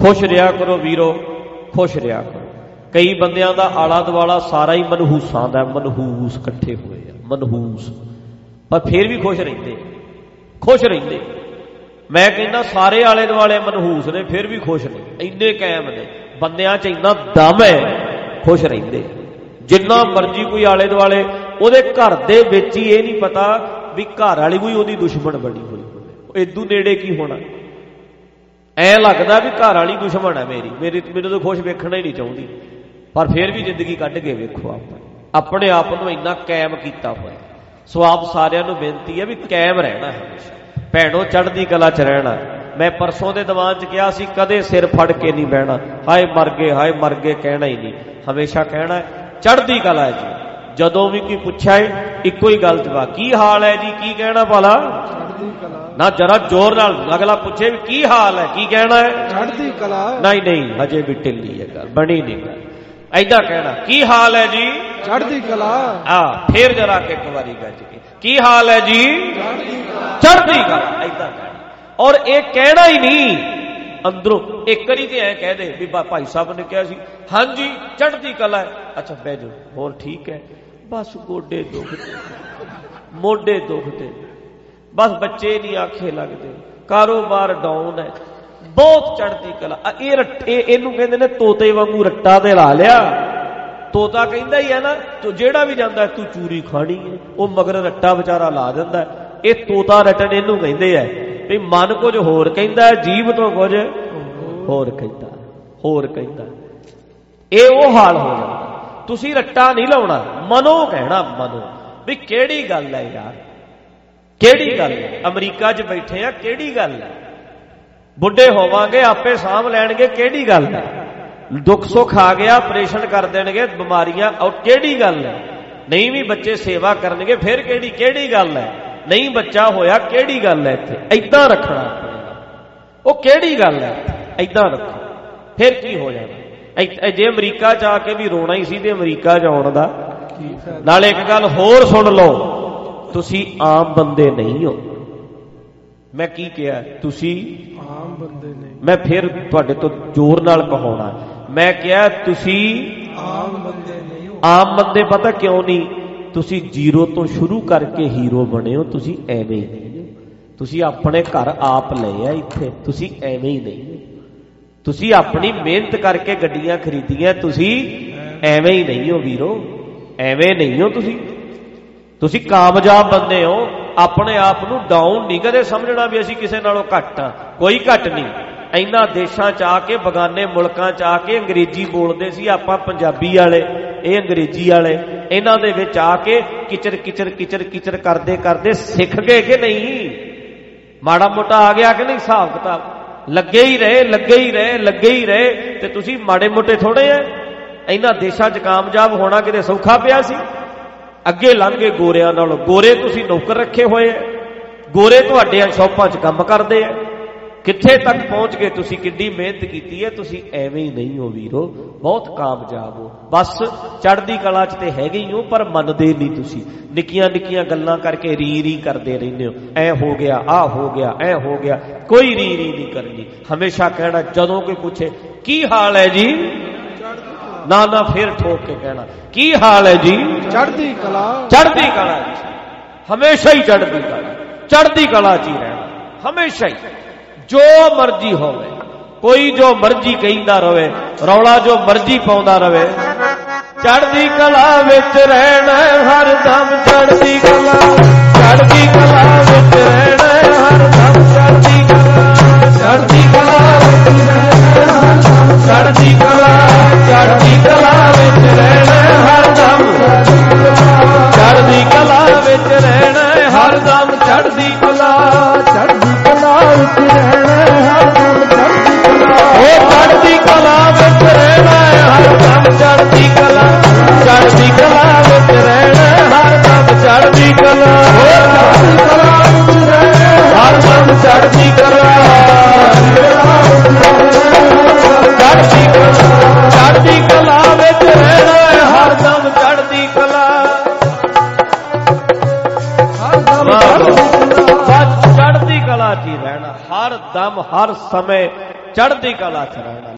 ਖੁਸ਼ ਰਿਹਾ ਕਰੋ ਵੀਰੋ, ਖੁਸ਼ ਰਿਹਾ ਕਰੋ। ਕਈ ਬੰਦਿਆਂ ਦਾ ਆਲਾ ਦਵਾਲਾ ਸਾਰਾ ਹੀ ਮਨਹੂਸਾਂ ਦਾ, ਮਨਹੂਸ ਇਕੱਠੇ ਹੋਏ ਆ, ਮਨਹੂਸ। ਪਰ ਫਿਰ ਵੀ ਖੁਸ਼ ਰਹਿੰਦੇ ਖੁਸ਼ ਰਹਿੰਦੇ ਮੈਂ ਕਹਿੰਦਾ ਸਾਰੇ ਆਲੇ ਦੁਆਲੇ ਮਨਹੂਸ ਨੇ, ਫਿਰ ਵੀ ਖੁਸ਼ ਨੇ, ਇੰਨੇ ਕਾਇਮ ਨੇ। ਬੰਦਿਆਂ 'ਚ ਇੰਨਾ ਦਮ ਹੈ, ਖੁਸ਼ ਰਹਿੰਦੇ ਜਿੰਨਾ ਮਰਜ਼ੀ ਕੋਈ ਆਲੇ ਦੁਆਲੇ, ਉਹਦੇ ਘਰ ਦੇ ਵਿੱਚ ਹੀ ਇਹ ਨਹੀਂ ਪਤਾ ਵੀ ਘਰ ਵਾਲੀ ਕੋਈ ਉਹਦੀ ਦੁਸ਼ਮਣ ਬਣੀ ਹੋਈ ਹੋਵੇ। ਇਦੋਂ ਨੇੜੇ ਕੀ ਹੋਣਾ? ਐ ਲੱਗਦਾ ਵੀ ਘਰ ਵਾਲੀ ਦੁਸ਼ਮਣ ਹੈ ਮੇਰੀ। ਮੇਰੀ ਮੈਨੂੰ ਤਾਂ ਖੁਸ਼ ਵੇਖਣਾ ਹੀ ਨਹੀਂ ਚਾਹੁੰਦੀ। ਪਰ ਫਿਰ ਵੀ ਜ਼ਿੰਦਗੀ ਕੱਢ ਕੇ ਵੇਖੋ ਆਪਾਂ। ਆਪਣੇ ਆਪ ਨੂੰ ਇੰਨਾ ਕਾਇਮ ਕੀਤਾ ਹੋਇਆ। ਸੋ ਆਪ ਸਾਰਿਆਂ ਨੂੰ ਬੇਨਤੀ ਹੈ ਵੀ ਕਾਇਮ ਰਹਿਣਾ ਹਮੇਸ਼ਾ। ਭੈਣੋ, ਚੜ੍ਹਦੀ ਕਲਾ 'ਚ ਰਹਿਣਾ। ਮੈਂ ਪਰਸੋਂ ਦੇ ਦੀਵਾਨ 'ਚ ਕਿਹਾ ਸੀ, ਕਦੇ ਸਿਰ ਫੜ ਕੇ ਨਹੀਂ ਬਹਿਣਾ। ਹਾਏ ਮਰ ਗਏ, ਹਾਏ ਮਰ ਗਏ, ਕਹਿਣਾ ਹੀ ਨਹੀਂ। ਹਮੇਸ਼ਾ ਕਹਿਣਾ ਚੜ੍ਹਦੀ ਕਲਾ ਹੈ ਜੀ। ਜਦੋਂ ਵੀ ਕੋਈ ਪੁੱਛਿਆ ਇੱਕੋ ਹੀ ਗੱਲ ਜਵਾਬ, ਕੀ ਹਾਲ ਹੈ ਜੀ, ਕੀ ਕਹਿਣਾ ਭਲਾ? ਚੜ੍ਹਦੀ ਕਲਾ। ਨਾ ਜਰਾ ਜ਼ੋਰ ਨਾਲ ਅਗਲਾ ਪੁੱਛੇ ਵੀ ਕੀ ਹਾਲ ਹੈ ਕੀ ਕਹਿਣਾ ਹੈ? ਚੜ੍ਹਦੀ ਕਲਾ। ਨਹੀਂ ਨਹੀਂ ਹਜੇ ਵੀ ਢਿੱਲੀ ਹੈ ਗੱਲ ਬਣੀ ਨਹੀਂ ਗੱਲ। ਐਦਾਂ ਕਹਿਣਾ ਕੀ ਹਾਲ ਹੈ ਜੀ? ਚੜ੍ਹਦੀ ਕਲਾ। ਆ ਫੇਰ ਜਰਾ ਕੇ ਇੱਕ ਵਾਰੀ ਗੱਜ ਕੇ ਕੀ ਹਾਲ ਹੈ ਜੀ? ਚੜ੍ਹਦੀ ਕਲਾ। ਚੜ੍ਹਦੀ ਕਲਾ ਐਦਾਂ ਕਹਿਣਾ। ਔਰ ਇਹ ਕਹਿਣਾ ਹੀ ਨਹੀਂ ਅੰਦਰੋਂ ਇੱਕ ਵਾਰੀ ਤੇ ਐ ਕਹਿ ਦੇ ਵੀ ਬਾ- ਭਾਈ ਸਾਹਿਬ ਨੇ ਕਿਹਾ ਸੀ ਹਾਂਜੀ ਚੜ੍ਹਦੀ ਕਲਾ ਹੈ। ਅੱਛਾ ਬਹਿ ਜਾਓ ਹੋਰ ਠੀਕ ਹੈ। ਬਸ ਗੋਡੇ ਦੁਖਦੇ ਮੋਢੇ ਦੁਖਦੇ। ਬਸ ਬੱਚੇ ਨਹੀਂ ਆਖੇ ਲੱਗਦੇ। ਕਾਰੋਬਾਰ ਡਾਊਨ ਹੈ। ਬਹੁਤ ਚੜ੍ਹਦੀ ਕਲਾ। ਆ ਇਹ ਰੱਟੇ ਇਹਨੂੰ ਕਹਿੰਦੇ ਨੇ ਤੋਤੇ ਵਾਂਗੂ ਰੱਟਾ ਤੇ ਲਾ ਲਿਆ। ਤੋਤਾ ਕਹਿੰਦਾ ਹੀ ਹੈ ਨਾ ਤੂੰ ਜਿਹੜਾ ਵੀ ਜਾਂਦਾ ਤੂੰ ਚੂਰੀ ਖਾਣੀ ਹੈ। ਉਹ ਮਗਰ ਰੱਟਾ ਵਿਚਾਰਾ ਲਾ ਦਿੰਦਾ ਹੈ। ਇਹ ਤੋਤਾ ਰਟਣ ਇਹਨੂੰ ਕਹਿੰਦੇ ਆ ਵੀ ਮਨ ਕੁਝ ਹੋਰ ਕਹਿੰਦਾ ਹੈ, ਜੀਵ ਤੋਂ ਕੁਝ ਹੋਰ ਕਹਿੰਦਾ ਹੋਰ ਕਹਿੰਦਾ ਇਹ ਉਹ ਹਾਲ ਹੋ ਜਾਂਦਾ। ਤੁਸੀਂ ਰੱਟਾ ਨਹੀਂ ਲਾਉਣਾ। ਮਨੋ ਕਹਿਣਾ ਮਨੋ ਵੀ ਕਿਹੜੀ ਗੱਲ ਹੈ ਯਾਰ? ਕਿਹੜੀ ਗੱਲ? ਅਮਰੀਕਾ 'ਚ ਬੈਠੇ ਆ ਕਿਹੜੀ ਗੱਲ? ਬੁੱਢੇ ਹੋਵਾਂਗੇ ਆਪੇ ਸਾਂਭ ਲੈਣਗੇ ਕਿਹੜੀ ਗੱਲ? ਦੁੱਖ ਸੁੱਖ ਆ ਗਿਆ ਆਪਰੇਸ਼ਨ ਕਰ ਦੇਣਗੇ ਬਿਮਾਰੀਆਂ ਔਰ ਕਿਹੜੀ ਗੱਲ? ਹੈ ਨਹੀਂ ਵੀ ਬੱਚੇ ਸੇਵਾ ਕਰਨਗੇ ਫਿਰ ਕਿਹੜੀ ਕਿਹੜੀ ਗੱਲ ਹੈ? ਨਹੀਂ ਬੱਚਾ ਹੋਇਆ ਕਿਹੜੀ ਗੱਲ ਹੈ ਇੱਥੇ? ਐਦਾਂ ਰੱਖਣਾ ਉਹ ਕਿਹੜੀ ਗੱਲ ਹੈ? ਐਦਾਂ ਰੱਖੋ। ਫਿਰ ਕੀ ਹੋ ਜਾਣਾ? ਜੇ ਅਮਰੀਕਾ ਆ ਕੇ ਵੀ ਰੋਣਾ ਹੀ ਸੀ ਤੇ ਅਮਰੀਕਾ ਚ ਆਉਣ ਦਾ। ਨਾਲੇ ਇੱਕ ਗੱਲ ਹੋਰ ਸੁਣ ਲਓ। ਤੁਸੀਂ ਆਮ ਬੰਦੇ ਨਹੀਂ ਹੋ। ਮੈਂ ਕੀ ਕਿਹਾ? ਤੁਸੀਂ ਆਮ ਬੰਦੇ ਨੇ ਮੈਂ ਫਿਰ ਤੁਹਾਡੇ ਤੋਂ ਜ਼ੋਰ ਨਾਲ ਕਹਾਉਣਾ। ਮੈਂ ਕਿਹਾ ਤੁਸੀਂ ਆਮ ਬੰਦੇ ਨਹੀਂ ਹੋ। ਆਮ ਬੰਦੇ ਪਤਾ ਕਿਉਂ ਨਹੀਂ? ਤੁਸੀਂ ਜ਼ੀਰੋ ਤੋਂ ਸ਼ੁਰੂ ਕਰਕੇ ਹੀਰੋ ਬਣੇ ਹੋ ਤੁਸੀਂ ਐਵੇਂ ਹੀ। ਨਹੀਂ। ਤੁਸੀਂ ਆਪਣੇ ਘਰ ਆਪ ਲਏ ਆ ਇੱਥੇ ਤੁਸੀਂ ਐਵੇਂ ਹੀ ਨਹੀਂ। ਤੁਸੀਂ ਆਪਣੀ ਮਿਹਨਤ ਕਰਕੇ ਗੱਡੀਆਂ ਖਰੀਦੀਆਂ ਤੁਸੀਂ ਐਵੇਂ ਹੀ ਨਹੀਂ ਹੋ ਵੀਰੋ। ਐਵੇਂ ਨਹੀਂ ਹੋ ਤੁਸੀਂ। ਤੁਸੀਂ ਕਾਮਯਾਬ ਬੰਦੇ ਹੋ, ਆਪਣੇ ਆਪ ਨੂੰ ਡਾਊਨ ਨਹੀਂ ਕਦੇ ਸਮਝਣਾ ਵੀ ਅਸੀਂ ਕਿਸੇ ਨਾਲੋਂ ਘੱਟ ਆ। ਕੋਈ ਘੱਟ ਨਹੀਂ ਇੰਨਾ ਦੇਸ਼ਾਂ ਚ ਆ ਕੇ, ਬਗਾਨੇ ਮੁਲਕਾਂ ਚ ਆ ਕੇ ਅੰਗਰੇਜ਼ੀ ਬੋਲਦੇ ਸੀ, ਆਪਾਂ ਪੰਜਾਬੀ ਵਾਲੇ, ਇਹ ਅੰਗਰੇਜ਼ੀ ਵਾਲੇ। ਇਹਨਾਂ ਦੇ ਵਿੱਚ ਆ ਕੇ ਕਿਚਰ ਕਿਚਰ ਕਿਚਰ ਕਿਚਰ ਕਰਦੇ ਕਰਦੇ ਸਿੱਖ ਗਏ ਕਿ ਨਹੀਂ? ਮਾੜਾ ਮੋਟਾ ਆ ਗਿਆ ਕਿ ਨਹੀਂ ਹਿਸਾਬ ਕਿਤਾਬ? ਲੱਗੇ ਹੀ ਰਹੇ, ਲੱਗੇ ਹੀ ਰਹੇ, ਲੱਗੇ ਹੀ ਰਹੇ ਤੇ ਤੁਸੀਂ ਮਾੜੇ ਮੋਟੇ ਥੋੜੇ ਐ ਇਹਨਾਂ ਦੇਸ਼ਾਂ 'ਚ ਕਾਮਯਾਬ ਹੋਣਾ ਕਿਤੇ ਸੌਖਾ ਪਿਆ ਸੀ? ਅੱਗੇ ਲੰਘੇ ਗੋਰਿਆਂ ਨਾਲੋਂ, ਗੋਰੇ ਤੁਸੀਂ ਨੌਕਰ ਰੱਖੇ ਹੋਏ ਐ ਗੋਰੇ ਤੁਹਾਡੇ ਸ਼ੌਪਾਂ 'ਚ ਕੰਮ ਕਰਦੇ ਐ ਕਿੱਥੇ ਤੱਕ ਪਹੁੰਚ ਗਏ ਤੁਸੀਂ ਕਿੱਡੀ ਮਿਹਨਤ ਕੀਤੀ ਹੈ ਤੁਸੀਂ ਐਵੇਂ ਹੀ ਨਹੀਂ ਹੋ ਵੀਰੋ, ਬਹੁਤ ਕਾਮਯਾਬ ਹੋ। ਬਸ ਚੜ੍ਹਦੀ ਕਲਾ 'ਚ ਤੇ ਹੈਗੇ ਹੀ ਹੋ, ਪਰ ਮੰਨਦੇ ਨਹੀਂ ਤੁਸੀਂ। ਨਿੱਕੀਆਂ ਨਿੱਕੀਆਂ ਗੱਲਾਂ ਕਰਕੇ ਰੀ ਰੀ ਕਰਦੇ ਰਹਿੰਦੇ ਹੋ। ਐ ਹੋ ਗਿਆ ਆ ਹੋ ਗਿਆ, ਐ ਹੋ ਗਿਆ, ਕੋਈ ਰੀ ਰੀ ਨਹੀਂ ਕਰਨੀ। ਹਮੇਸ਼ਾ ਕਹਿਣਾ, ਜਦੋਂ ਕੋਈ ਪੁੱਛੇ, ਕੀ ਹਾਲ ਹੈ ਜੀ? ਨਾ ਨਾ ਫਿਰ ਠੋਕ ਕੇ ਕਹਿਣਾ ਕੀ ਹਾਲ ਹੈ ਜੀ ਚੜ੍ਹਦੀ ਕਲਾ ਚੜ੍ਹਦੀ ਕਲਾ 'ਚ ਹਮੇਸ਼ਾ ਹੀ ਚੜ੍ਹਦੀ ਕਲਾ ਚੜ੍ਹਦੀ ਕਲਾ 'ਚ ਹੀ ਰਹਿਣਾ ਹਮੇਸ਼ਾ ਹੀ ਜੋ ਮਰਜ਼ੀ ਹੋਵੇ ਕੋਈ ਜੋ ਮਰਜ਼ੀ ਕਹਿੰਦਾ ਰਵੇ ਰੌਲਾ ਜੋ ਮਰਜ਼ੀ ਪਾਉਂਦਾ ਰਵੇ ਚੜ੍ਹਦੀ ਕਲਾ ਵਿੱਚ ਰਹਿਣਾ ਹਰ ਦਮ ਚੜ੍ਹਦੀ ਕਲਾ ਹਰ ਦਮ ਚੜ੍ਹਦੀ ਹਰ ਦਮ ਹਰ ਸਮੇਂ ਚੜ੍ਹਦੀ ਕਲਾ ਚ ਰਹਿਣਾ।